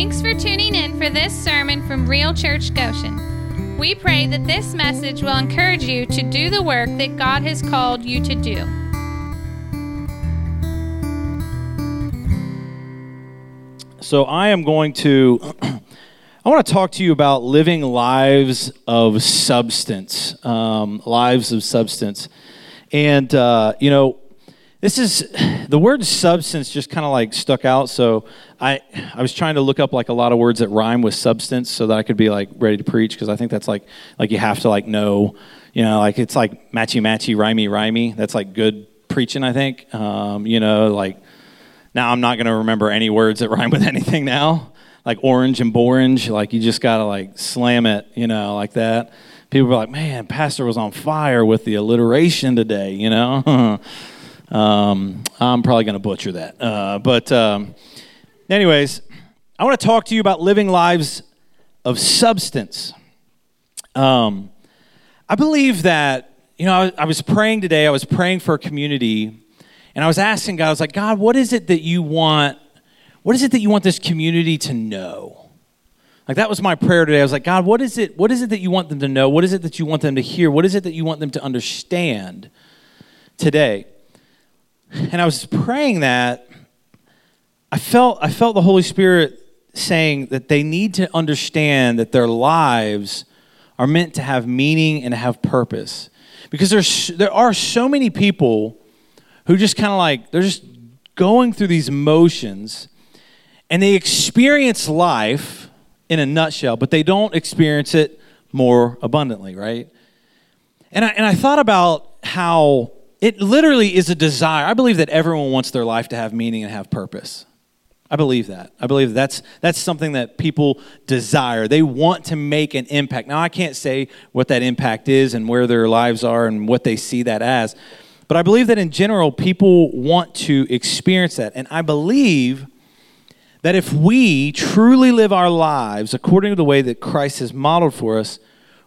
Thanks for tuning in for this sermon from Real Church Goshen. We pray that this message will encourage you to do the work that God has called you to do. So I am going to I want to talk to you about living lives of substance, um, lives of substance, and uh, you know, this is the word substance just kind of like stuck out. So I I was trying to look up like a lot of words that rhyme with substance so that I could be like ready to preach because I think that's like like you have to like know, you know, like it's like matchy matchy rhymey rhymey. That's like good preaching. I think, um, you know, like now I'm not going to remember any words that rhyme with anything now, like orange and borange. Like you just got to like slam it, you know, like that. People are like, man, Pastor was on fire with the alliteration today, you know. um, I'm probably going to butcher that. Uh, but, um, anyways, I want to talk to you about living lives of substance. Um, I believe that, you know, I, I was praying today, I was praying for a community and I was asking God, I was like, God, what is it that you want? What is it that you want this community to know? Like that was my prayer today. I was like, God, what is it? What is it that you want them to know? What is it that you want them to hear? What is it that you want them to understand today? And I was praying that. I felt I felt the Holy Spirit saying that they need to understand that their lives are meant to have meaning and have purpose. Because there's there are so many people who just kind of like, they're just going through these motions and they experience life in a nutshell, but they don't experience it more abundantly, right? And I, and I thought about how it literally is a desire. I believe that everyone wants their life to have meaning and have purpose. I believe that. I believe that's that's something that people desire. They want to make an impact. Now I can't say what that impact is and where their lives are and what they see that as. But I believe that in general, people want to experience that. And I believe that if we truly live our lives according to the way that Christ has modeled for us,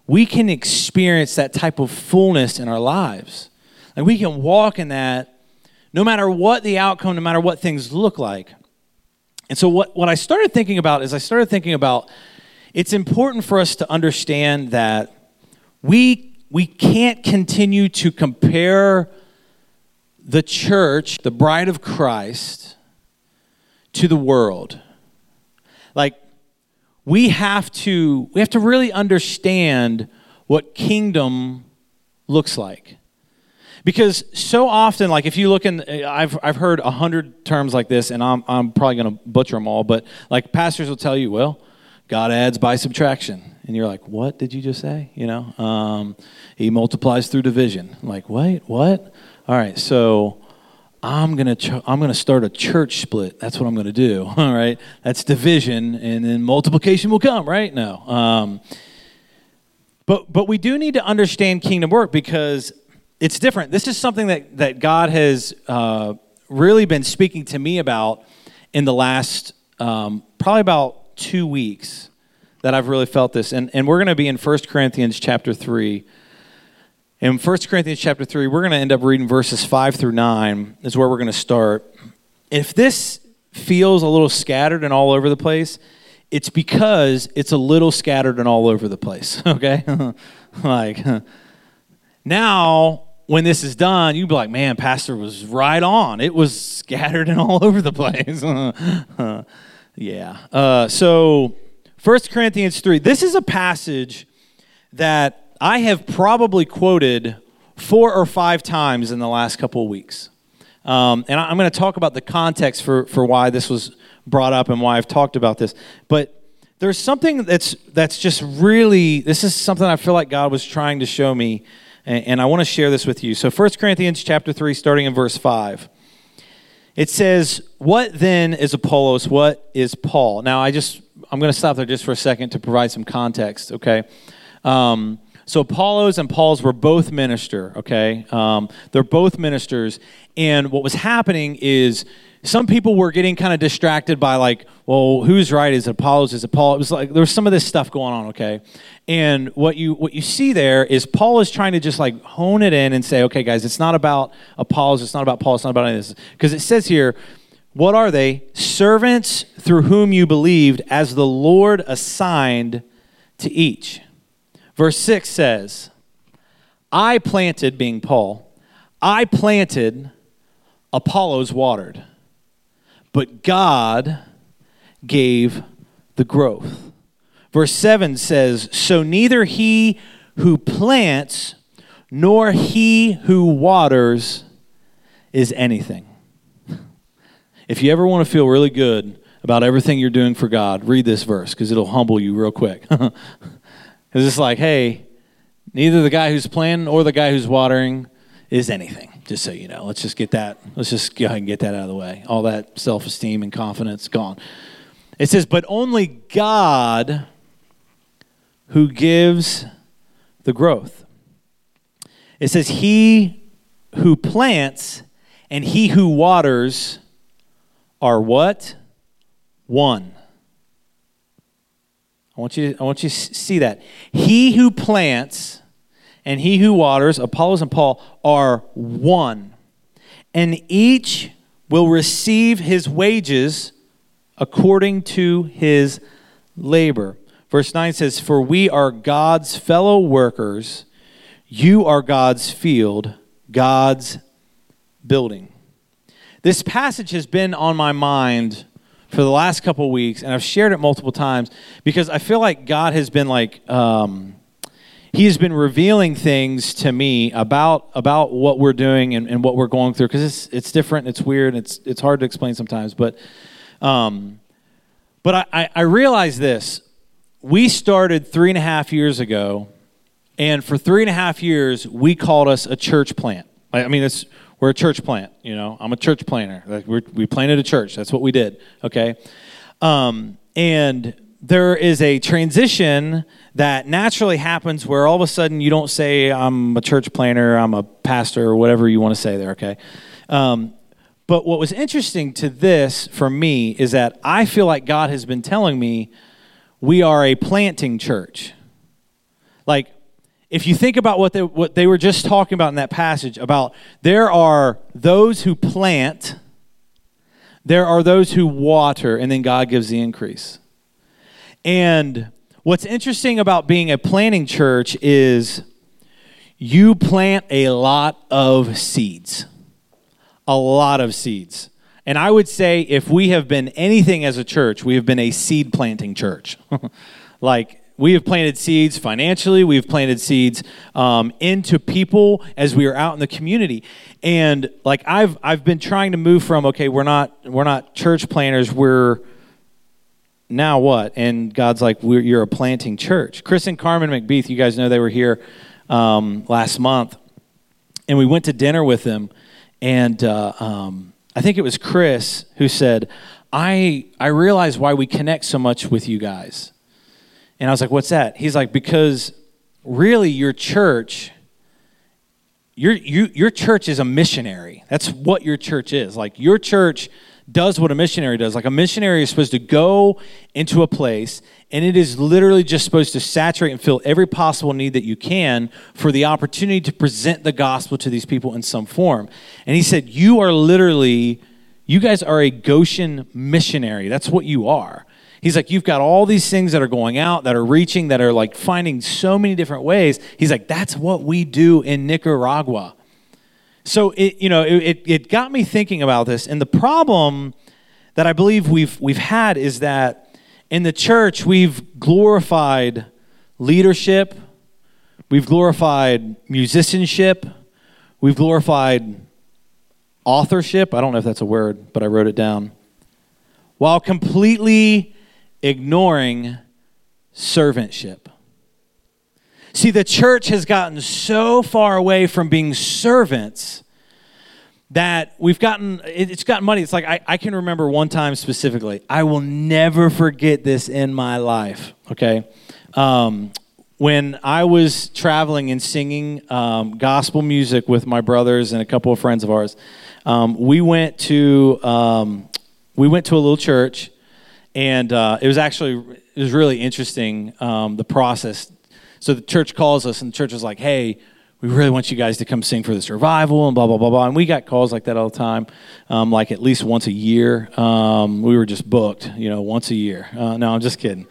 we can experience that type of fullness in our lives. Like we can walk in that no matter what the outcome, no matter what things look like. And so, what, what I started thinking about is I started thinking about it's important for us to understand that we, we can't continue to compare the church, the bride of Christ, to the world. Like we have to we have to really understand what kingdom looks like. Because so often, like if you look in, I've, I've heard a hundred terms like this, and I'm, I'm probably going to butcher them all, but like pastors will tell you, well, God adds by subtraction. And you're like, what did you just say? You know, um, he multiplies through division. I'm like, wait, what? All right, so I'm gonna ch- I'm gonna start a church split. That's what I'm gonna do. All right, that's division, and then multiplication will come. Right? No. Um, but but we do need to understand kingdom work because it's different. This is something that that God has uh, really been speaking to me about in the last um, probably about two weeks that I've really felt this, and and we're gonna be in 1 Corinthians chapter three. In 1 Corinthians chapter 3, we're going to end up reading verses 5 through 9, is where we're going to start. If this feels a little scattered and all over the place, it's because it's a little scattered and all over the place, okay? like, now, when this is done, you'd be like, man, Pastor was right on. It was scattered and all over the place. yeah. Uh, so, 1 Corinthians 3, this is a passage that I have probably quoted four or five times in the last couple of weeks. Um, and I'm going to talk about the context for, for why this was brought up and why I've talked about this. But there's something that's, that's just really, this is something I feel like God was trying to show me, and, I want to share this with you. So 1 Corinthians chapter 3, starting in verse 5. It says, What then is Apollos? What is Paul? Now, I just, I'm going to stop there just for a second to provide some context, okay? Um, so Apollos and Paul's were both minister, okay? Um, they're both ministers. And what was happening is some people were getting kind of distracted by like, well, who's right? Is it Apollos? Is it Paul? It was like there was some of this stuff going on, okay? And what you what you see there is Paul is trying to just like hone it in and say, okay, guys, it's not about Apollos, it's not about Paul, it's not about any of this. Because it says here, What are they? Servants through whom you believed, as the Lord assigned to each. Verse 6 says, I planted, being Paul, I planted, Apollos watered, but God gave the growth. Verse 7 says, So neither he who plants nor he who waters is anything. If you ever want to feel really good about everything you're doing for God, read this verse because it'll humble you real quick. It's like, hey, neither the guy who's planting or the guy who's watering is anything. Just so you know, let's just get that. Let's just go ahead and get that out of the way. All that self-esteem and confidence gone. It says, but only God who gives the growth. It says, He who plants and he who waters are what? One. I want you, I want you to see that. He who plants and he who waters, Apollos and Paul, are one. And each will receive his wages according to his labor. Verse 9 says, For we are God's fellow workers, you are God's field, God's building. This passage has been on my mind for the last couple weeks, and I've shared it multiple times because I feel like God has been like, um, He has been revealing things to me about about what we're doing and, and what we're going through because it's it's different, it's weird, it's it's hard to explain sometimes. But um, but I, I, I realize this: we started three and a half years ago, and for three and a half years, we called us a church plant. I mean, it's we're a church plant. You know, I'm a church planter. Like we planted a church. That's what we did. Okay, um, and there is a transition that naturally happens where all of a sudden you don't say I'm a church planter, I'm a pastor, or whatever you want to say there. Okay. Um, but what was interesting to this for me is that I feel like God has been telling me we are a planting church. Like if you think about what they, what they were just talking about in that passage about there are those who plant there are those who water and then god gives the increase and what's interesting about being a planting church is you plant a lot of seeds a lot of seeds. And i would say if we have been anything as a church we have been a seed planting church. Like we have planted seeds financially we've planted seeds um, into people as we are out in the community. And like i've i've been trying to move from okay we're not we're not church planters we're now what and god's like you're a planting church chris and carmen mcbeath you guys know they were here um, last month and we went to dinner with them and uh, um, i think it was chris who said i i realize why we connect so much with you guys and I was like, What's that? He's like, Because really, your church. Your, you, your church is a missionary. That's what your church is. Like, your church does what a missionary does. Like, a missionary is supposed to go into a place, and it is literally just supposed to saturate and fill every possible need that you can for the opportunity to present the gospel to these people in some form. And he said, You are literally, you guys are a Goshen missionary. That's what you are. He's like, you've got all these things that are going out, that are reaching, that are like finding so many different ways. He's like, that's what we do in Nicaragua. So it, you know, it, it got me thinking about this. And the problem that I believe we've, we've had is that in the church, we've glorified leadership, we've glorified musicianship, we've glorified authorship. I don't know if that's a word, but I wrote it down. While completely ignoring servantship. See, the church has gotten so far away from being servants that we've gotten, it's gotten money. It's like, I, I can remember one time specifically. I will never forget this in my life, okay? Um, when I was traveling and singing um, gospel music with my brothers and a couple of friends of ours, um, we went to um, we went to a little church and uh, it was actually it was really interesting um, the process. So the church calls us, and the church is like, "Hey, we really want you guys to come sing for this revival and blah blah blah blah. And we got calls like that all the time, um, like at least once a year. Um, we were just booked, you know, once a year. Uh, no, I'm just kidding.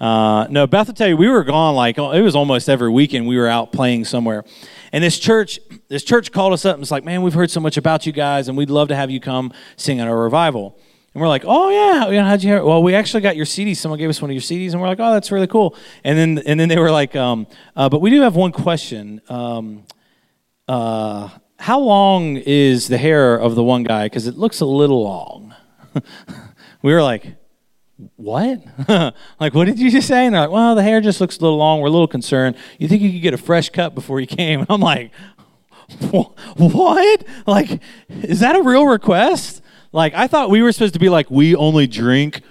Uh, no, Beth will tell you, we were gone like it was almost every weekend. We were out playing somewhere, and this church, this church called us up and was like, "Man, we've heard so much about you guys, and we'd love to have you come sing at our revival." And we're like, oh yeah, you know, how'd you hear? Well, we actually got your CDs. Someone gave us one of your CDs, and we're like, oh, that's really cool. And then and then they were like, um, uh, but we do have one question. Um, uh, how long is the hair of the one guy? Because it looks a little long. we were like, what? like, what did you just say? And they're like, well, the hair just looks a little long. We're a little concerned. You think you could get a fresh cut before you came? And I'm like, what? Like, is that a real request? Like I thought we were supposed to be like we only drink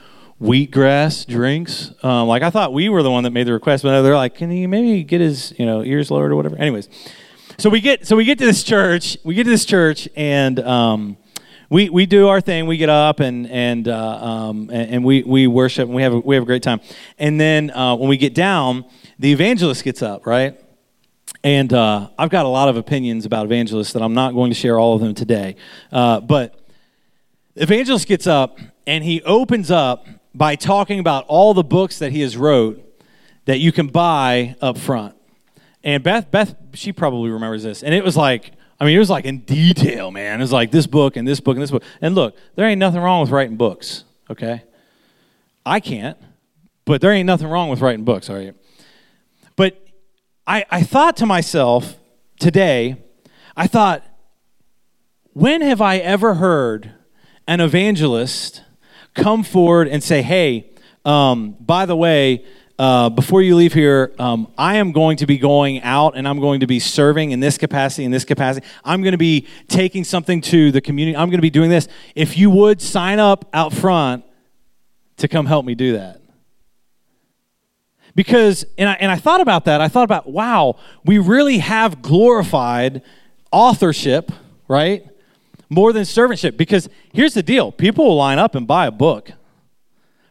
wheatgrass drinks. Um, like I thought we were the one that made the request, but they're like, can you maybe get his you know ears lowered or whatever? Anyways, so we get so we get to this church. We get to this church and. Um, we, we do our thing. We get up and and uh, um, and, we, we worship and we have a, we have a great time. And then uh, when we get down, the evangelist gets up, right? And uh, I've got a lot of opinions about evangelists that I'm not going to share all of them today. Uh, but evangelist gets up and he opens up by talking about all the books that he has wrote that you can buy up front. And Beth, Beth, she probably remembers this. And it was like, I mean, it was like in detail, man. It was like this book and this book and this book. And look, there ain't nothing wrong with writing books, okay? I can't, but there ain't nothing wrong with writing books, are you? But I, I thought to myself today, I thought, when have I ever heard an evangelist come forward and say, hey, um, by the way, uh, before you leave here, um, I am going to be going out and I'm going to be serving in this capacity, in this capacity. I'm going to be taking something to the community. I'm going to be doing this. If you would sign up out front to come help me do that. Because, and I, and I thought about that. I thought about, wow, we really have glorified authorship, right? More than servantship. Because here's the deal people will line up and buy a book,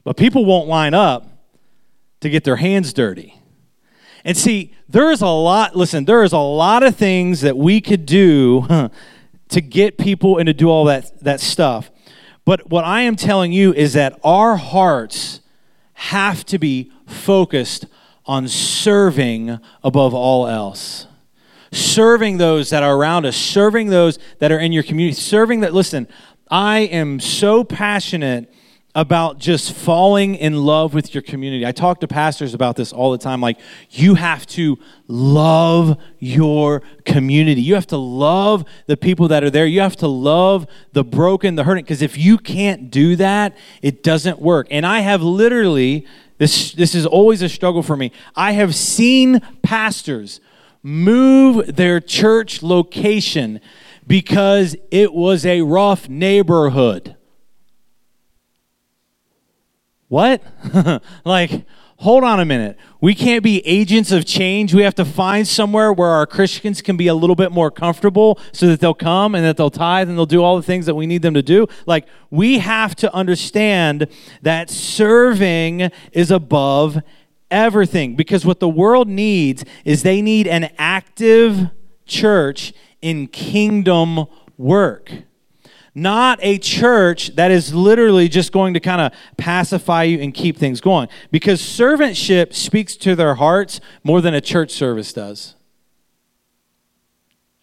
but people won't line up to get their hands dirty. And see, there is a lot, listen, there is a lot of things that we could do huh, to get people and to do all that, that stuff. But what I am telling you is that our hearts have to be focused on serving above all else serving those that are around us, serving those that are in your community, serving that, listen, I am so passionate about just falling in love with your community. I talk to pastors about this all the time. Like, you have to love your community. You have to love the people that are there. You have to love the broken, the hurting. Because if you can't do that, it doesn't work. And I have literally, this, this is always a struggle for me. I have seen pastors move their church location because it was a rough neighborhood. What? like, hold on a minute. We can't be agents of change. We have to find somewhere where our Christians can be a little bit more comfortable so that they'll come and that they'll tithe and they'll do all the things that we need them to do. Like, we have to understand that serving is above everything because what the world needs is they need an active church in kingdom work. Not a church that is literally just going to kind of pacify you and keep things going. Because servantship speaks to their hearts more than a church service does.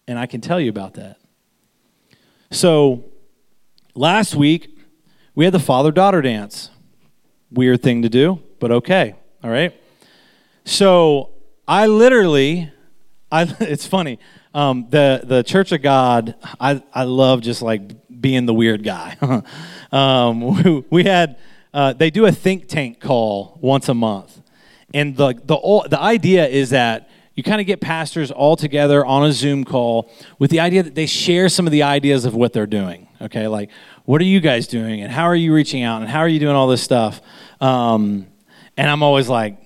And I can tell you about that. So, last week, we had the father daughter dance. Weird thing to do, but okay. All right. So I literally, I it's funny. Um, the the Church of God, I I love just like being the weird guy. um, we, we, had uh, they do a think tank call once a month, and the the the idea is that you kind of get pastors all together on a Zoom call with the idea that they share some of the ideas of what they're doing. Okay, like what are you guys doing, and how are you reaching out, and how are you doing all this stuff? Um, and I'm always like,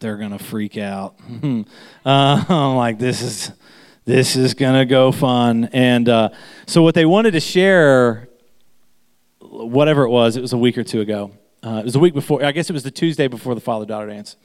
they're gonna freak out. uh, I'm like, this is this is gonna go fun. And uh, so what they wanted to share, whatever it was, it was a week or two ago. Uh, it was a week before. I guess it was the Tuesday before the father daughter dance.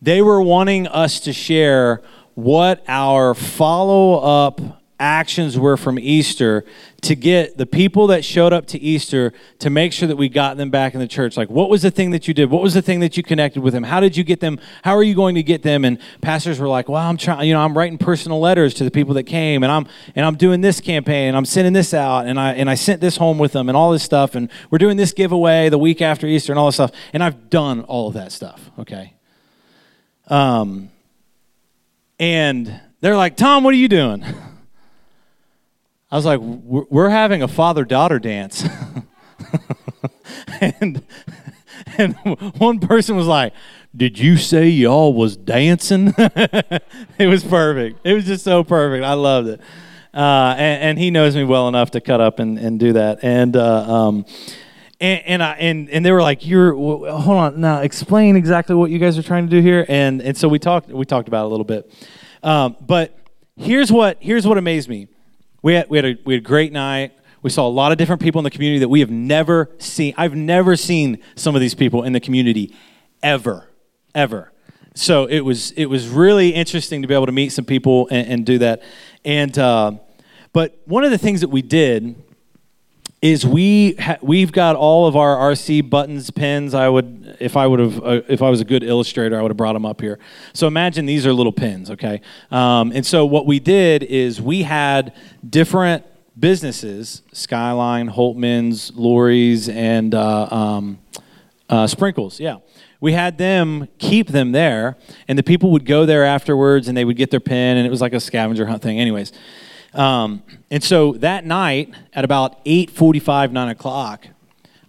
They were wanting us to share what our follow up actions were from Easter to get the people that showed up to Easter to make sure that we got them back in the church. Like, what was the thing that you did? What was the thing that you connected with them? How did you get them? How are you going to get them? And pastors were like, well, I'm trying, you know, I'm writing personal letters to the people that came and I'm, and I'm doing this campaign and I'm sending this out and I, and I sent this home with them and all this stuff. And we're doing this giveaway the week after Easter and all this stuff. And I've done all of that stuff. Okay. Um, and they're like, Tom, what are you doing? I was like, we're having a father daughter dance. and, and one person was like, did you say y'all was dancing? it was perfect. It was just so perfect. I loved it. Uh, and, and, he knows me well enough to cut up and, and do that. And, uh, um, and, and, I, and, and they were like, you're, hold on, now explain exactly what you guys are trying to do here. And, and so we talked, we talked about it a little bit. Um, but here's what, here's what amazed me we had, we, had a, we had a great night. We saw a lot of different people in the community that we have never seen. I've never seen some of these people in the community ever, ever. So it was it was really interesting to be able to meet some people and, and do that. And uh, but one of the things that we did is we ha- we've got all of our RC buttons, pins. I would, if I would have, uh, if I was a good illustrator, I would have brought them up here. So imagine these are little pins, okay? Um, and so what we did is we had different businesses: Skyline, Holtman's, Lori's, and uh, um, uh, Sprinkles. Yeah. We had them keep them there, and the people would go there afterwards, and they would get their pin, and it was like a scavenger hunt thing. Anyways, um, and so that night at about 8.45, 9 o'clock,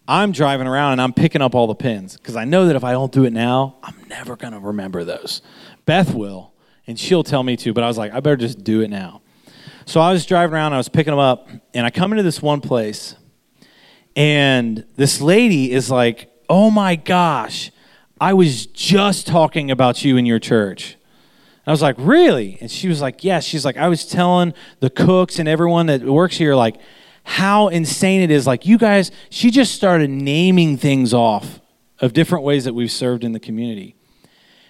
I'm driving around and I'm picking up all the pins because I know that if I don't do it now, I'm never going to remember those. Beth will, and she'll tell me to, but I was like, I better just do it now. So I was driving around, I was picking them up, and I come into this one place, and this lady is like, Oh my gosh, I was just talking about you in your church. I was like, really? And she was like, yes. Yeah. She's like, I was telling the cooks and everyone that works here, like, how insane it is. Like, you guys, she just started naming things off of different ways that we've served in the community.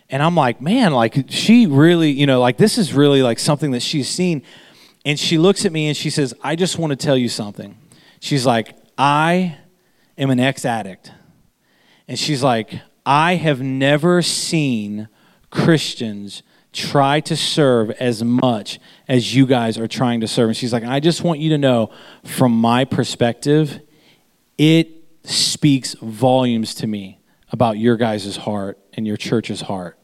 And I'm like, man, like, she really, you know, like, this is really like something that she's seen. And she looks at me and she says, I just want to tell you something. She's like, I am an ex addict. And she's like, I have never seen Christians try to serve as much as you guys are trying to serve. And she's like, I just want you to know from my perspective, it speaks volumes to me about your guys' heart and your church's heart.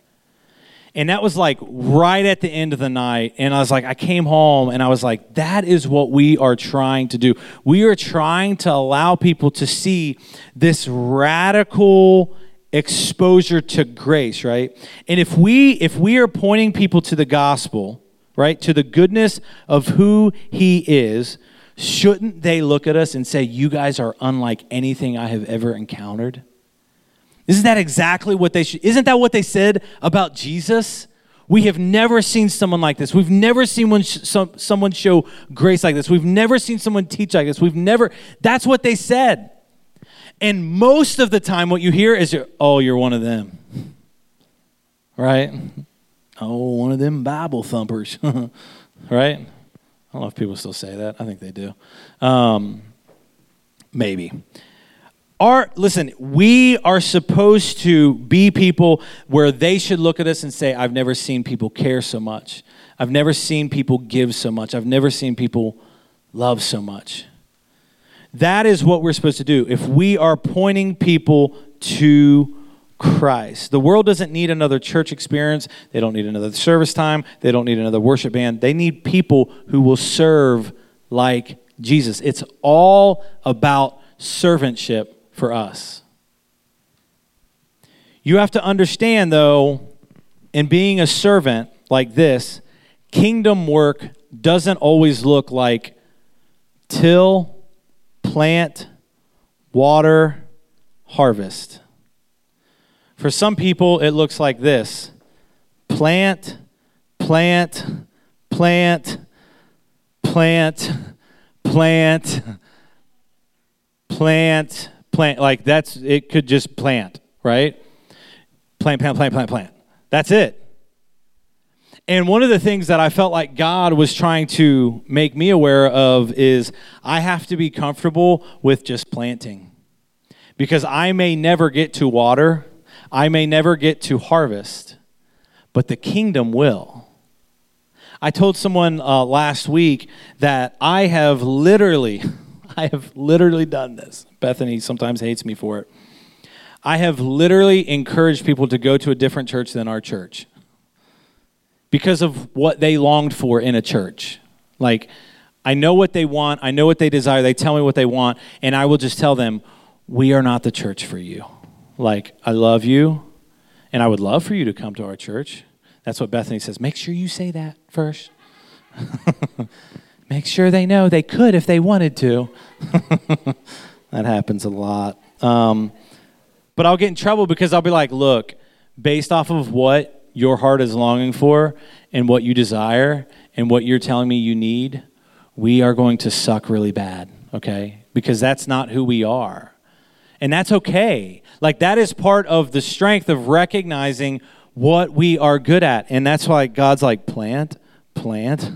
And that was like right at the end of the night. And I was like, I came home and I was like, that is what we are trying to do. We are trying to allow people to see this radical exposure to grace, right? And if we if we are pointing people to the gospel, right, to the goodness of who he is, shouldn't they look at us and say, "You guys are unlike anything I have ever encountered"? Isn't that exactly what they should, isn't that what they said about Jesus? We have never seen someone like this. We've never seen one sh- some, someone show grace like this. We've never seen someone teach like this. We've never, that's what they said. And most of the time, what you hear is, oh, you're one of them. Right? Oh, one of them Bible thumpers. right? I don't know if people still say that. I think they do. Um, maybe. Our, listen, we are supposed to be people where they should look at us and say, I've never seen people care so much. I've never seen people give so much. I've never seen people love so much. That is what we're supposed to do. If we are pointing people to Christ, the world doesn't need another church experience. They don't need another service time. They don't need another worship band. They need people who will serve like Jesus. It's all about servantship for us. You have to understand, though, in being a servant like this, kingdom work doesn't always look like till plant, water, harvest. For some people, it looks like this plant, plant, plant, plant, plant, plant, plant. Like that's, it could just plant, right? Plant, plant, plant, plant, plant. That's it. And one of the things that I felt like God was trying to make me aware of is I have to be comfortable with just planting. Because I may never get to water, I may never get to harvest, but the kingdom will. I told someone uh, last week that I have literally, I have literally done this. Bethany sometimes hates me for it. I have literally encouraged people to go to a different church than our church because of what they longed for in a church. Like, I know what they want, I know what they desire, they tell me what they want, and I will just tell them, we are not the church for you. Like, I love you, and I would love for you to come to our church. That's what Bethany says. Make sure you say that first. Make sure they know they could if they wanted to. that happens a lot. Um, but I'll get in trouble because I'll be like, look, based off of what your heart is longing for and what you desire and what you're telling me you need, we are going to suck really bad, okay? Because that's not who we are. And that's okay. Like, that is part of the strength of recognizing what we are good at. And that's why God's like, plant, plant,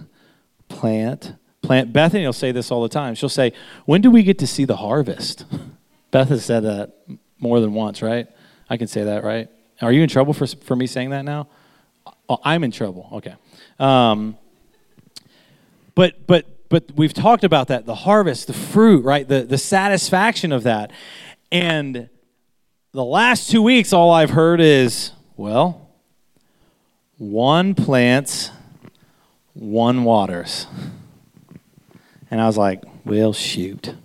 plant, plant. Bethany will say this all the time. She'll say, When do we get to see the harvest? Beth has said that more than once, right? I can say that, right? Are you in trouble for, for me saying that now? Oh, I'm in trouble. Okay. Um, but but but we've talked about that the harvest, the fruit, right? The the satisfaction of that. And the last 2 weeks all I've heard is, well, one plants, one waters. And I was like, well, shoot.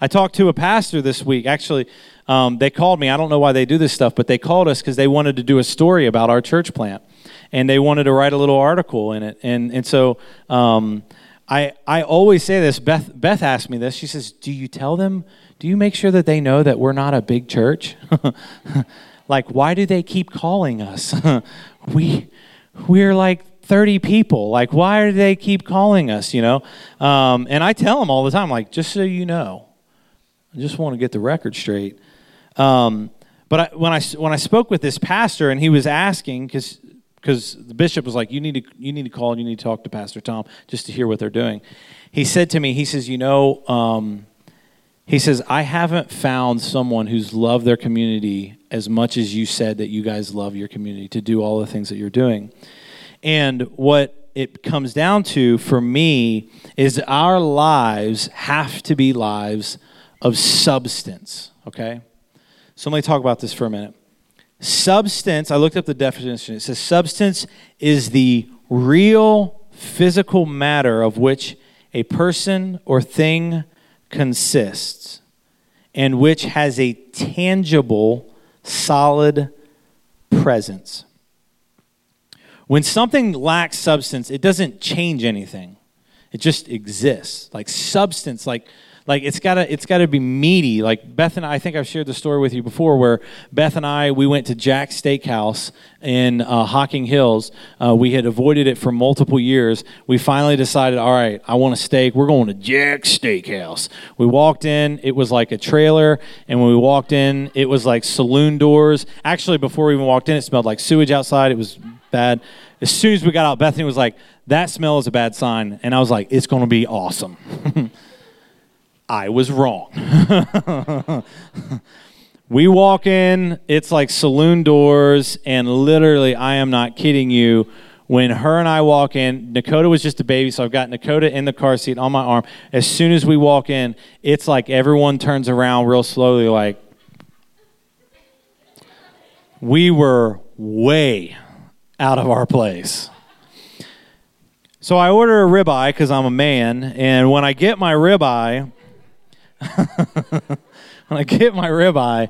I talked to a pastor this week. Actually, um, they called me. I don't know why they do this stuff, but they called us because they wanted to do a story about our church plant. And they wanted to write a little article in it. And, and so um, I, I always say this. Beth, Beth asked me this. She says, Do you tell them, do you make sure that they know that we're not a big church? like, why do they keep calling us? we, we're like 30 people. Like, why do they keep calling us, you know? Um, and I tell them all the time, like, just so you know, I just want to get the record straight. Um, but I, when, I, when I spoke with this pastor and he was asking, because because the bishop was like, you need to you need to call and you need to talk to Pastor Tom just to hear what they're doing. He said to me, he says, you know, um, he says, I haven't found someone who's loved their community as much as you said that you guys love your community to do all the things that you're doing. And what it comes down to for me is our lives have to be lives of substance, okay? So let me talk about this for a minute. Substance, I looked up the definition. It says substance is the real physical matter of which a person or thing consists and which has a tangible, solid presence. When something lacks substance, it doesn't change anything. It just exists. Like substance, like like it's gotta it's gotta be meaty. Like Beth and I, I think I've shared the story with you before, where Beth and I we went to Jack's Steakhouse in uh, Hocking Hills. Uh, we had avoided it for multiple years. We finally decided, all right, I want a steak. We're going to Jack's Steakhouse. We walked in. It was like a trailer, and when we walked in, it was like saloon doors. Actually, before we even walked in, it smelled like sewage outside. It was bad. As soon as we got out, Bethany was like, "That smell is a bad sign," and I was like, "It's going to be awesome." I was wrong. we walk in, it's like saloon doors, and literally, I am not kidding you. When her and I walk in, Dakota was just a baby, so I've got Dakota in the car seat on my arm. As soon as we walk in, it's like everyone turns around real slowly, like, we were way out of our place. So I order a ribeye because I'm a man, and when I get my ribeye, when I get my ribeye,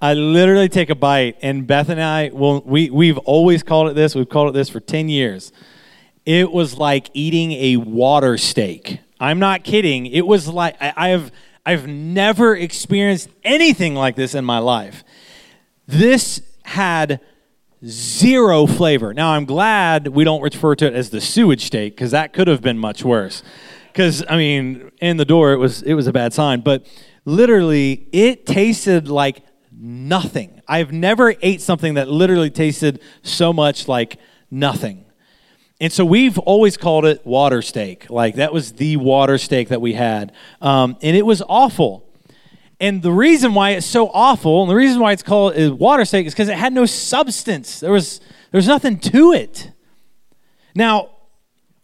I literally take a bite, and Beth and I, well, we, we've always called it this. We've called it this for 10 years. It was like eating a water steak. I'm not kidding. It was like, I, I have, I've never experienced anything like this in my life. This had zero flavor. Now, I'm glad we don't refer to it as the sewage steak because that could have been much worse. Because, I mean, in the door, it was, it was a bad sign. But literally, it tasted like nothing. I've never ate something that literally tasted so much like nothing. and so we've always called it water steak. Like that was the water steak that we had. Um, and it was awful. And the reason why it's so awful, and the reason why it's called water steak, is because it had no substance. There was, there was nothing to it. Now,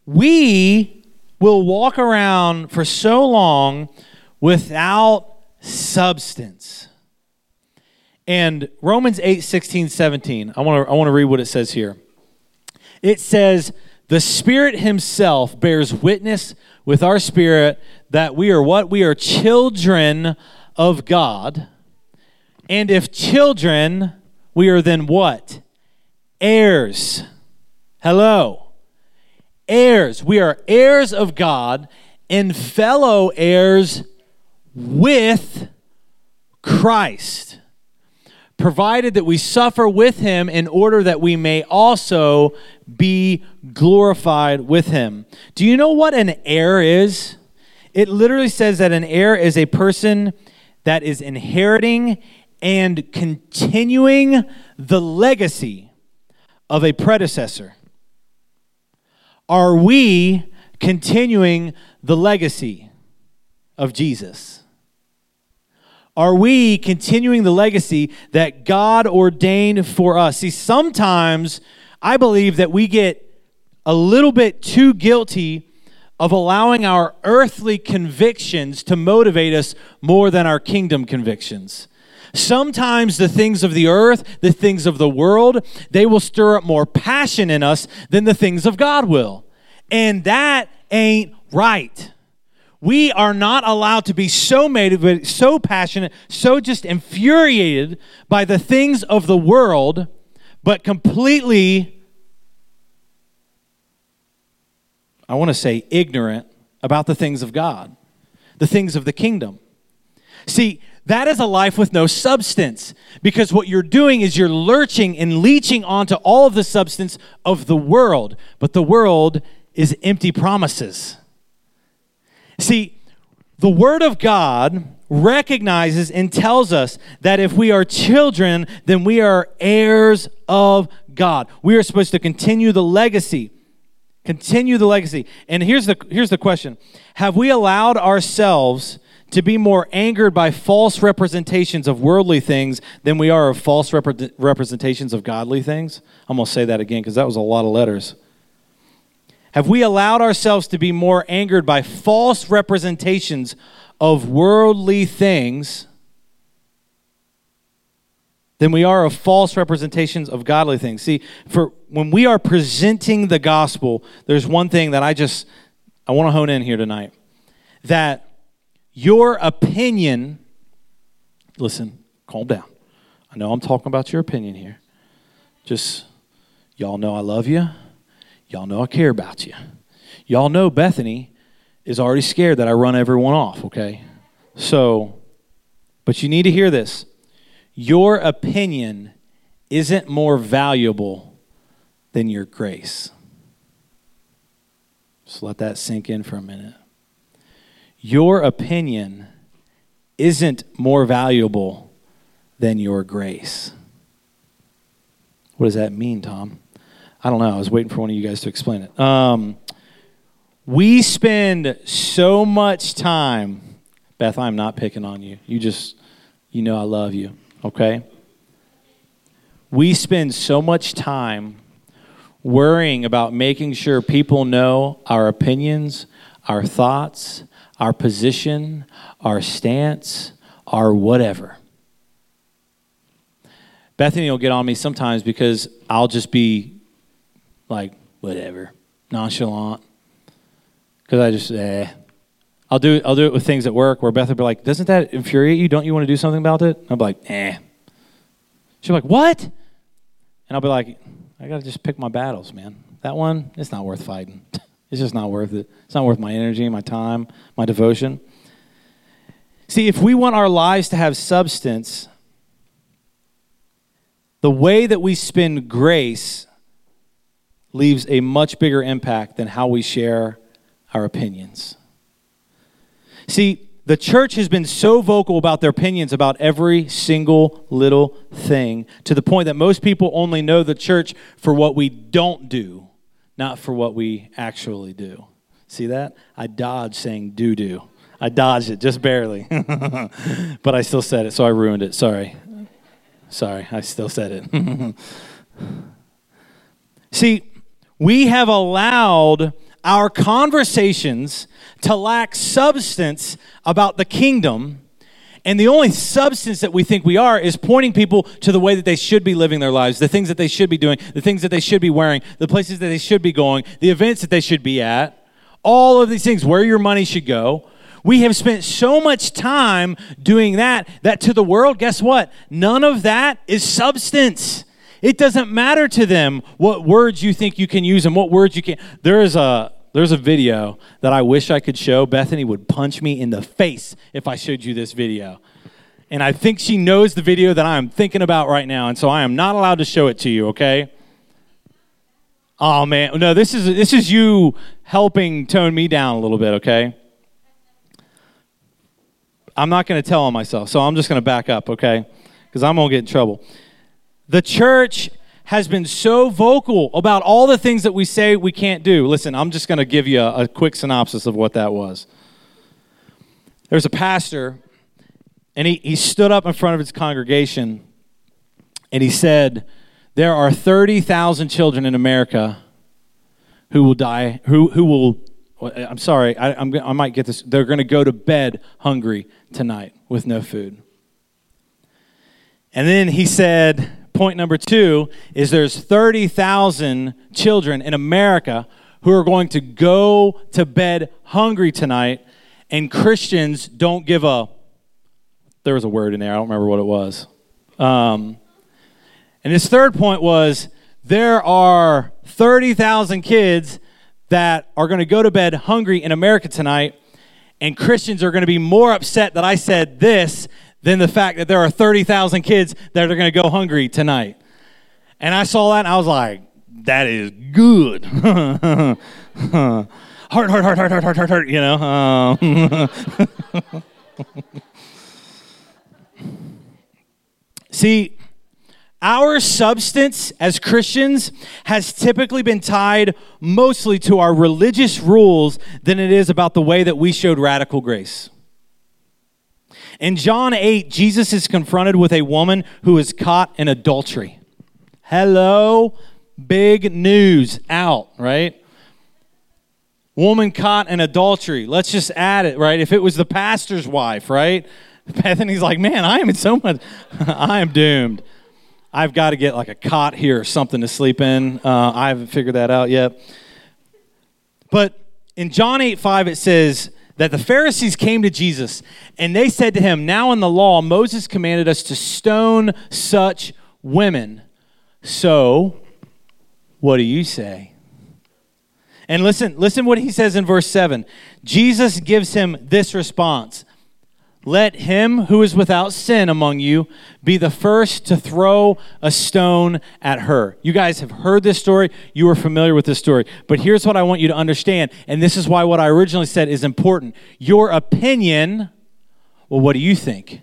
we will walk around for so long without substance. And Romans 8, 16, 17, I want to I want to read what it says here. It says, The Spirit Himself bears witness with our spirit that we are what? We are children of God. And if children, we are then what? Heirs. Hello. Heirs. We are heirs of God and fellow heirs with Christ provided that we suffer with him in order that we may also be glorified with him. Do you know what an heir is? It literally says that an heir is a person that is inheriting and continuing the legacy of a predecessor. Are we continuing the legacy of Jesus? Are we continuing the legacy that God ordained for us? See, sometimes I believe that we get a little bit too guilty of allowing our earthly convictions to motivate us more than our kingdom convictions. Sometimes the things of the earth, the things of the world, they will stir up more passion in us than the things of God will. And that ain't right. We are not allowed to be so motivated, so passionate, so just infuriated by the things of the world, but completely, I want to say, ignorant about the things of God, the things of the kingdom. See, that is a life with no substance because what you're doing is you're lurching and leeching onto all of the substance of the world, but the world is empty promises. See, the Word of God recognizes and tells us that if we are children, then we are heirs of God. We are supposed to continue the legacy. Continue the legacy. And here's the, here's the question Have we allowed ourselves to be more angered by false representations of worldly things than we are of false rep- representations of godly things? I'm going to say that again because that was a lot of letters. Have we allowed ourselves to be more angered by false representations of worldly things than we are of false representations of godly things? See, for when we are presenting the gospel, there's one thing that I just I want to hone in here tonight. That your opinion, listen, calm down. I know I'm talking about your opinion here. Just y'all know I love you. Y'all know I care about you. Y'all know Bethany is already scared that I run everyone off, okay? So, but you need to hear this. Your opinion isn't more valuable than your grace. Just let that sink in for a minute. Your opinion isn't more valuable than your grace. What does that mean, Tom? I don't know. I was waiting for one of you guys to explain it. Um, we spend so much time, Beth, I'm not picking on you. You just, you know, I love you, okay? We spend so much time worrying about making sure people know our opinions, our thoughts, our position, our stance, our whatever. Bethany will get on me sometimes because I'll just be like whatever, nonchalant. Because I just eh. I'll do I'll do it with things at work where Beth will be like, "Doesn't that infuriate you? Don't you want to do something about it?" I'll be like, "Eh." She'll be like, "What?" And I'll be like, "I gotta just pick my battles, man. That one, it's not worth fighting. it's just not worth it. It's not worth my energy, my time, my devotion." See, if we want our lives to have substance, the way that we spend grace leaves a much bigger impact than how we share our opinions. See, the church has been so vocal about their opinions about every single little thing to the point that most people only know the church for what we don't do, not for what we actually do. See that? I dodged saying do do. I dodged it just barely. but I still said it, so I ruined it. Sorry. Sorry, I still said it. See, we have allowed our conversations to lack substance about the kingdom. And the only substance that we think we are is pointing people to the way that they should be living their lives, the things that they should be doing, the things that they should be wearing, the places that they should be going, the events that they should be at, all of these things, where your money should go. We have spent so much time doing that that to the world, guess what? None of that is substance. It doesn't matter to them what words you think you can use and what words you can't. There is a there's a video that I wish I could show. Bethany would punch me in the face if I showed you this video. And I think she knows the video that I'm thinking about right now, and so I am not allowed to show it to you, okay? Oh man, no, this is this is you helping tone me down a little bit, okay? I'm not going to tell on myself, so I'm just going to back up, okay? Because I'm going to get in trouble. The church has been so vocal about all the things that we say we can't do. Listen, I'm just going to give you a, a, quick synopsis of what that was. There was a pastor, and he, he stood up in front of his congregation, and he said, There are 30,000 children in America who will die, who, who will, uh, I'm sorry, I, I'm, I might get this, they're going to go to bed hungry tonight with no food. And then he said, point number two is there's 30,000 children in America who are going to go to bed hungry tonight, and Christians don't give a. There was a word in there, I don't remember what it was. Um, and his third point was there are 30,000 kids that are going to go to bed hungry in America tonight, and Christians are going to be more upset that I said this than the fact that there are 30,000 kids that are going to go hungry tonight. And I saw that and I was like, that is good. heart, heart, heart, heart, heart, heart, heart, heart, you know. Um, See, our substance as Christians has typically been tied mostly to our religious rules than it is about the way that we showed radical grace. In John 8, Jesus is confronted with a woman who is caught in adultery. Hello, big news out, right? Woman caught in adultery. Let's just add it, right? If it was the pastor's wife, right? Bethany's like, man, I am in so much, I am doomed. I've got to get like a cot here or something to sleep in. Uh, I haven't figured that out yet. But in John 8 5, it says, that the Pharisees came to Jesus and they said to him, Now in the law, Moses commanded us to stone such women. So, what do you say? And listen, listen what he says in verse 7. Jesus gives him this response let him who is without sin among you be the first to throw a stone at her. You guys have heard this story. You are familiar with this story. But here's what I want you to understand. And this is why what I originally said is important. Your opinion, well, what do you think?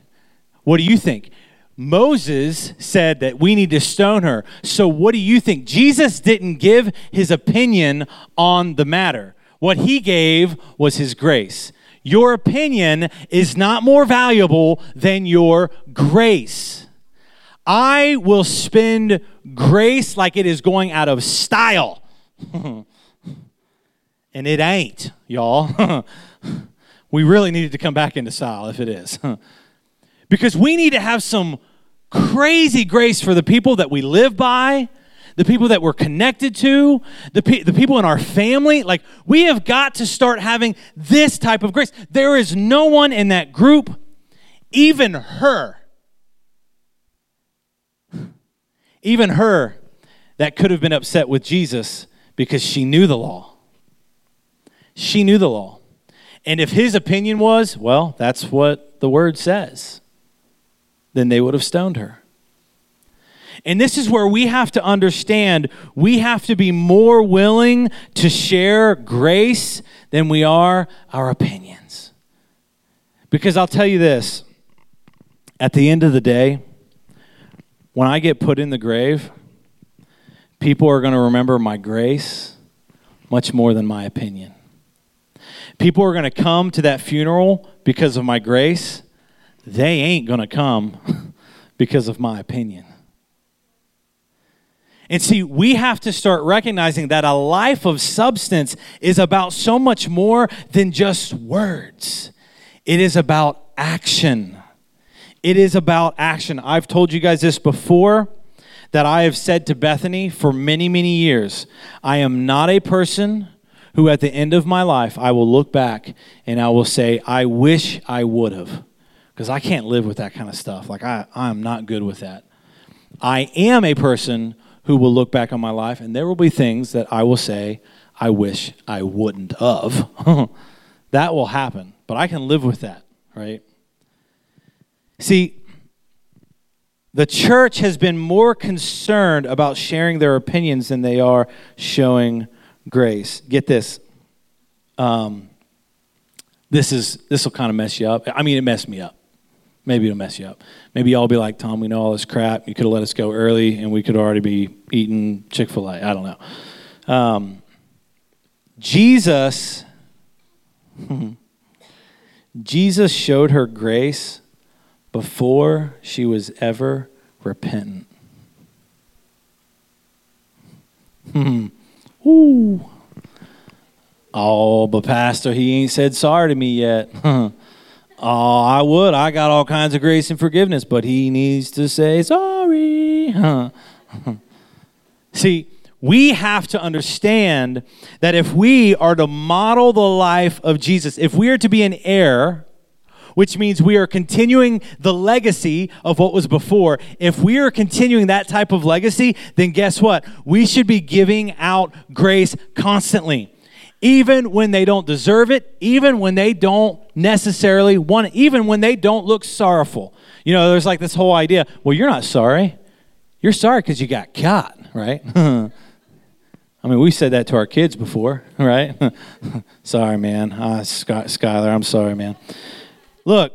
What do you think? Moses said that we need to stone her. So what do you think? Jesus didn't give his opinion on the matter. What he gave was his grace. Your opinion is not more valuable than your grace. I will spend grace like it is going out of style. and it ain't, y'all. we really needed to come back into style if it is. because we need to have some crazy grace for the people that we live by the people that we're connected to, the, pe- the people in our family. Like, we have got to start having this type of grace. There is no one in that group, even her, even her, that could have been upset with Jesus because she knew the law. She knew the law. And if his opinion was, well, that's what the word says, then they would have stoned her. And this is where we have to understand we have to be more willing to share grace than we are our opinions. Because I'll tell you this at the end of the day, when I get put in the grave, people are going to remember my grace much more than my opinion. People are going to come to that funeral because of my grace. They ain't going to come because of my opinion. And see, we have to start recognizing that a life of substance is about so much more than just words, it is about action. It is about action. I've told you guys this before that I have said to Bethany for many, many years I am not a person who, at the end of my life, I will look back and I will say, I wish I would have. Because I can't live with that kind of stuff. Like, I, I'm not good with that. I am a person who will look back on my life and there will be things that I will say, I wish I wouldn't of. that will happen. But I can live with that, right? See, the church has been more concerned about sharing their opinions than they are showing grace. Get this. Um, this is this will kind of mess you up. I mean, it messed me up. Maybe it'll mess you up. Maybe y'all be like, Tom, we know all this crap. You could have let us go early, and we could already be eating Chick Fil A. I don't know. Um, Jesus, Jesus showed her grace before she was ever repentant. Hmm. Ooh. Oh, but Pastor, he ain't said sorry to me yet. oh, I would. I got all kinds of grace and forgiveness, but he needs to say sorry. See, we have to understand that if we are to model the life of Jesus, if we are to be an heir, which means we are continuing the legacy of what was before. If we are continuing that type of legacy, then guess what? We should be giving out grace constantly. Even when they don't deserve it, even when they don't necessarily want it, even when they don't look sorrowful. You know, there's like this whole idea well, you're not sorry. You're sorry because you got caught, right? I mean, we said that to our kids before, right? sorry, man. Uh, Skylar, I'm sorry, man. Look,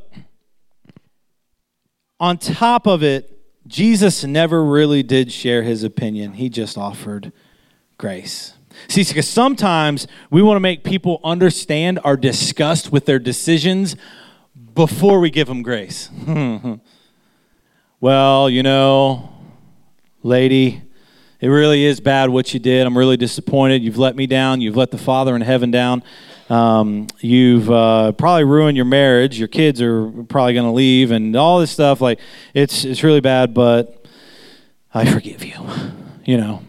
on top of it, Jesus never really did share his opinion, he just offered grace. See, because sometimes we want to make people understand our disgust with their decisions before we give them grace. well, you know, lady, it really is bad what you did. I'm really disappointed. You've let me down. You've let the Father in heaven down. Um, you've uh, probably ruined your marriage. Your kids are probably going to leave, and all this stuff. Like it's it's really bad, but I forgive you. You know,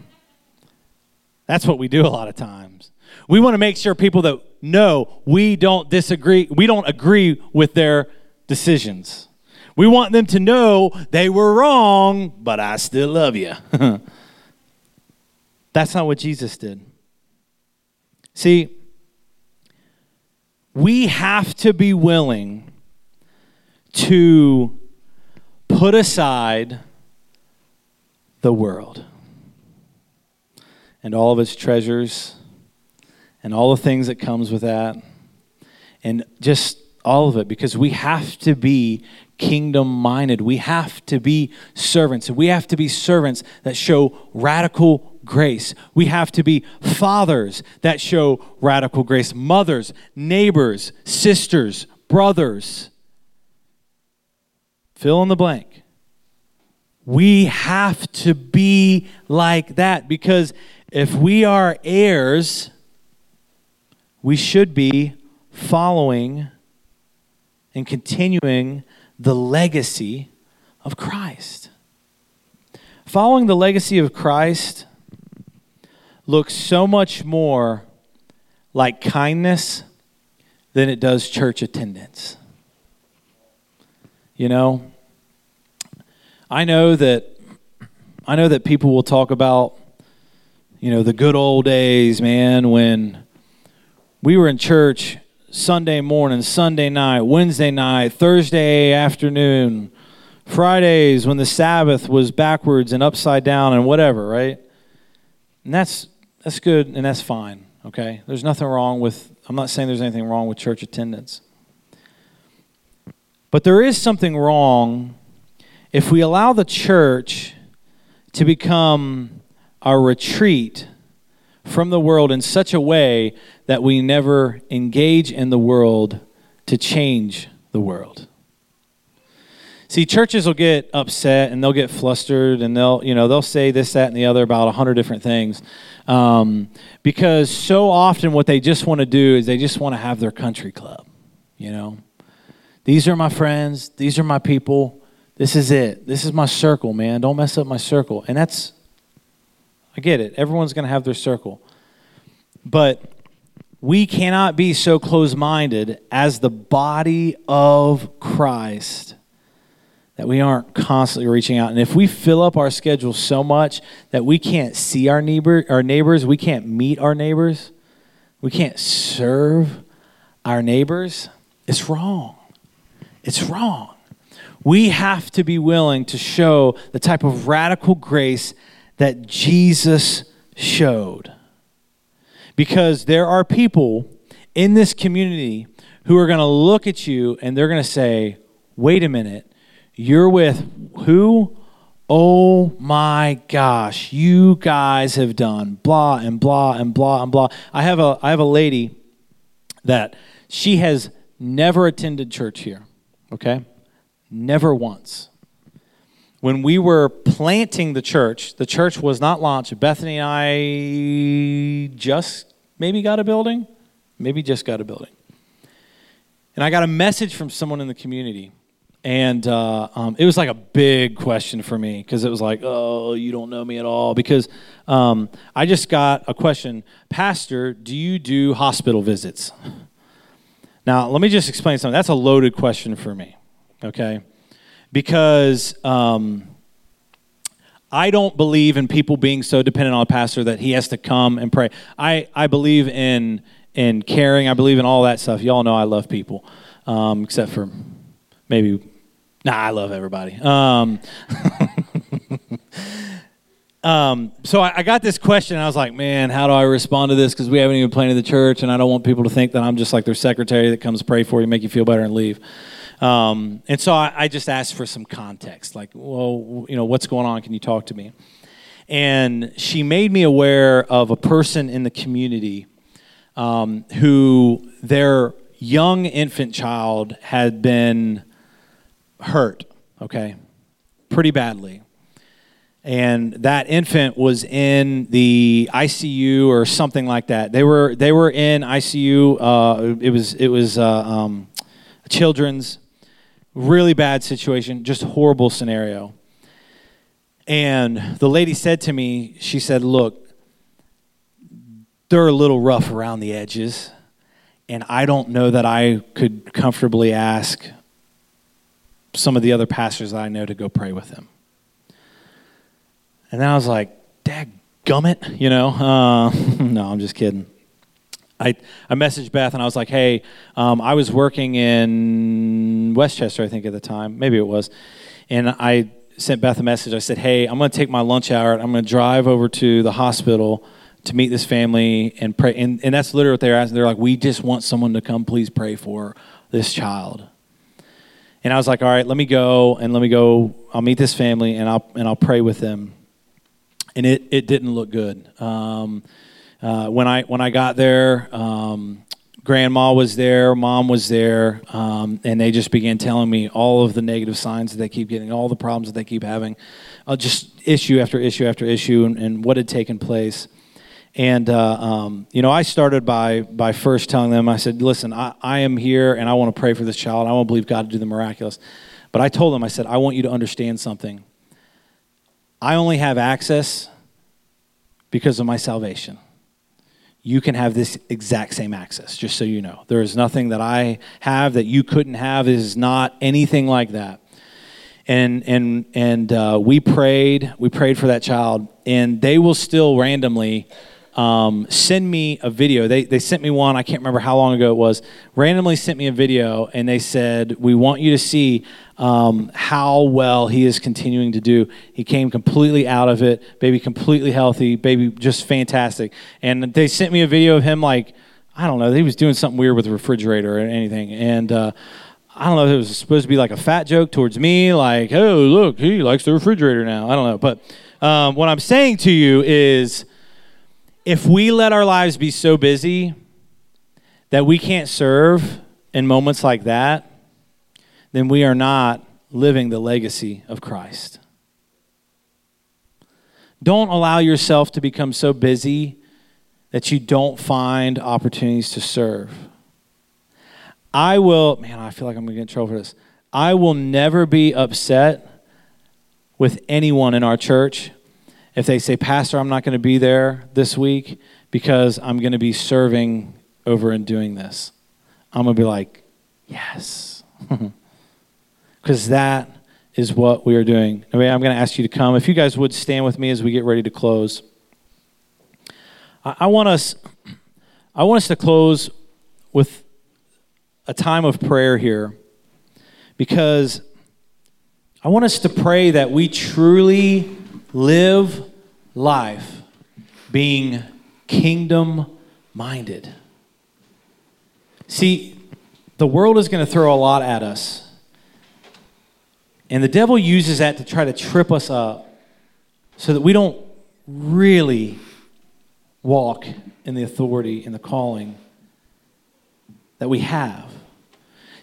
that's what we do a lot of times. We want to make sure people that know we don't disagree, we don't agree with their decisions. We want them to know they were wrong, but I still love you. That's not what Jesus did. See, we have to be willing to put aside the world and all of its treasures and all the things that comes with that and just all of it because we have to be kingdom minded we have to be servants we have to be servants that show radical grace. We have to be fathers that show radical grace, mothers, neighbors, sisters, brothers. Fill in the blank. We have to be like that because if we are heirs, we should be following and continuing the legacy of Christ. Following the legacy of Christ looks so much more like kindness than it does church attendance. You know, I know that I know that people will talk about you know the good old days, man, when we were in church Sunday morning, Sunday night, Wednesday night, Thursday afternoon, Fridays when the Sabbath was backwards and upside down and whatever, right? And that's that's good and that's fine, okay? There's nothing wrong with, I'm not saying there's anything wrong with church attendance. But there is something wrong if we allow the church to become our retreat from the world in such a way that we never engage in the world to change the world. See, churches will get upset and they'll get flustered and they'll, you know, they'll say this, that, and the other about a hundred different things, um, because so often what they just want to do is they just want to have their country club. You know, these are my friends. These are my people. This is it. This is my circle, man. Don't mess up my circle. And that's, I get it. Everyone's going to have their circle, but we cannot be so close minded as the body of Christ that we aren't constantly reaching out. And if we fill up our schedule so much that we can't see our neighbor our neighbors, we can't meet our neighbors, we can't serve our neighbors, it's wrong. It's wrong. We have to be willing to show the type of radical grace that Jesus showed. Because there are people in this community who are going to look at you and they're going to say, wait a minute, you're with who? Oh my gosh, you guys have done blah and blah and blah and blah. I have a I have a lady that she has never attended church here, okay? Never once. When we were planting the church, the church was not launched. Bethany and I just maybe got a building, maybe just got a building. And I got a message from someone in the community and uh, um, it was like a big question for me because it was like, oh, you don't know me at all. Because um, I just got a question, Pastor, do you do hospital visits? Now, let me just explain something. That's a loaded question for me, okay? Because um, I don't believe in people being so dependent on a pastor that he has to come and pray. I, I believe in in caring. I believe in all that stuff. Y'all know I love people, um, except for maybe nah i love everybody um, um, so I, I, got this question and i was like man how do i respond to this because we haven't even planted the church and i don't want people to think that i'm just like their secretary that comes pray for you make you feel better and leave um, and so I, I just asked for some context like well you know what's going on can you talk to me and she made me aware of a person in the community um, who their young infant child had been hurt, okay, pretty badly. And that infant was in the ICU or something like that. They were they were in ICU. Uh, it was it was uh, um, children's really bad situation, just horrible scenario. And the lady said to me, she said, "Look, they're a little rough around the edges, and I don't know that I could comfortably ask some of the other pastors that I know to go pray with them. And then I was like, Dad gummit, you know? Uh, no, I'm just kidding. I, I messaged Beth and I was like, hey, um, I was working in Westchester, I think, at the time. Maybe it was. And I sent Beth a message. I said, hey, I'm going to take my lunch hour. I'm going to drive over to the hospital to meet this family and pray. And, and that's literally what they're asking. They're like, we just want someone to come please pray for this child. And I was like, all right, let me go and let me go. I'll meet this family and I'll and I'll pray with them. And it it didn't look good. Um, uh, when I when I got there, um, grandma was there, mom was there, um, and they just began telling me all of the negative signs that they keep getting, all the problems that they keep having, uh, just issue after issue after issue, and, and what had taken place. And uh, um, you know, I started by by first telling them, I said, "Listen, I, I am here, and I want to pray for this child. I want to believe God to do the miraculous." But I told them, I said, "I want you to understand something. I only have access because of my salvation. You can have this exact same access, just so you know. There is nothing that I have that you couldn't have. It is not anything like that." and and and uh, we prayed we prayed for that child and they will still randomly um, send me a video. They, they sent me one, I can't remember how long ago it was, randomly sent me a video, and they said, We want you to see um, how well he is continuing to do. He came completely out of it, baby completely healthy, baby just fantastic. And they sent me a video of him, like, I don't know, he was doing something weird with the refrigerator or anything. And, uh, I don't know if it was supposed to be like a fat joke towards me, like, oh, look, he likes the refrigerator now. I don't know. But um, what I'm saying to you is if we let our lives be so busy that we can't serve in moments like that, then we are not living the legacy of Christ. Don't allow yourself to become so busy that you don't find opportunities to serve. I will, man, I feel like I'm going to get in trouble for this. I will never be upset with anyone in our church if they say, Pastor, I'm not going to be there this week because I'm going to be serving over and doing this. I'm going to be like, yes. Because that is what we are doing. I'm going to ask you to come. If you guys would stand with me as we get ready to close. I want us, I want us to close with a time of prayer here because I want us to pray that we truly live life being kingdom minded. See, the world is going to throw a lot at us. And the devil uses that to try to trip us up so that we don't really walk in the authority and the calling that we have.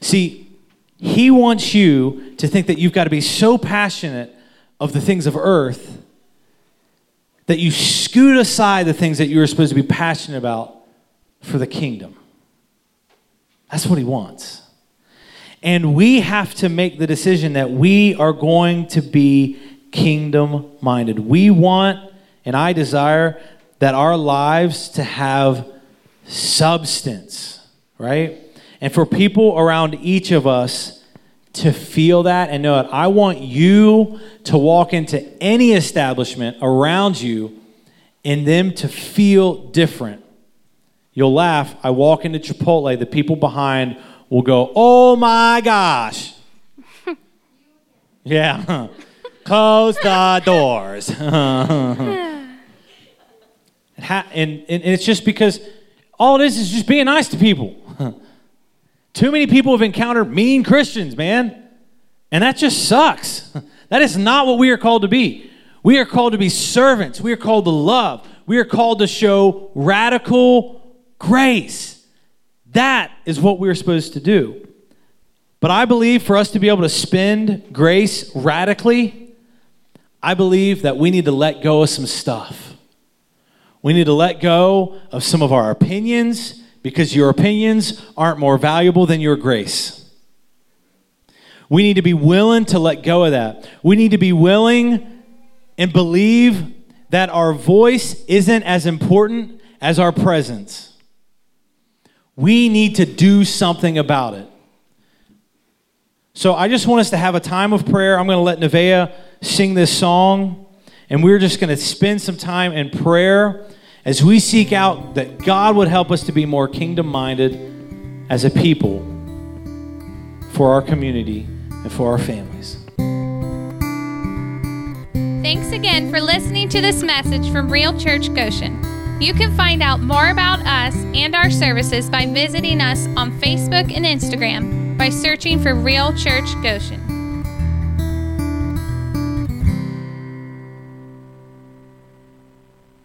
See, he wants you to think that you've got to be so passionate of the things of earth that you scoot aside the things that you are supposed to be passionate about for the kingdom. That's what he wants. And we have to make the decision that we are going to be kingdom minded. We want, and I desire, that our lives to have substance, right? And for people around each of us to feel that and know it. I want you to walk into any establishment around you and them to feel different. You'll laugh. I walk into Chipotle, the people behind will go, Oh my gosh. yeah. Close the doors. and, and, and it's just because all it is is just being nice to people. Too many people have encountered mean Christians, man. And that just sucks. That is not what we are called to be. We are called to be servants. We are called to love. We are called to show radical grace. That is what we're supposed to do. But I believe for us to be able to spend grace radically, I believe that we need to let go of some stuff. We need to let go of some of our opinions because your opinions aren't more valuable than your grace. We need to be willing to let go of that. We need to be willing and believe that our voice isn't as important as our presence. We need to do something about it. So I just want us to have a time of prayer. I'm going to let Nevaeh sing this song, and we're just going to spend some time in prayer as we seek out that God would help us to be more kingdom minded as a people for our community and for our families. Thanks again for listening to this message from Real Church Goshen. You can find out more about us and our services by visiting us on Facebook and Instagram by searching for Real Church Goshen.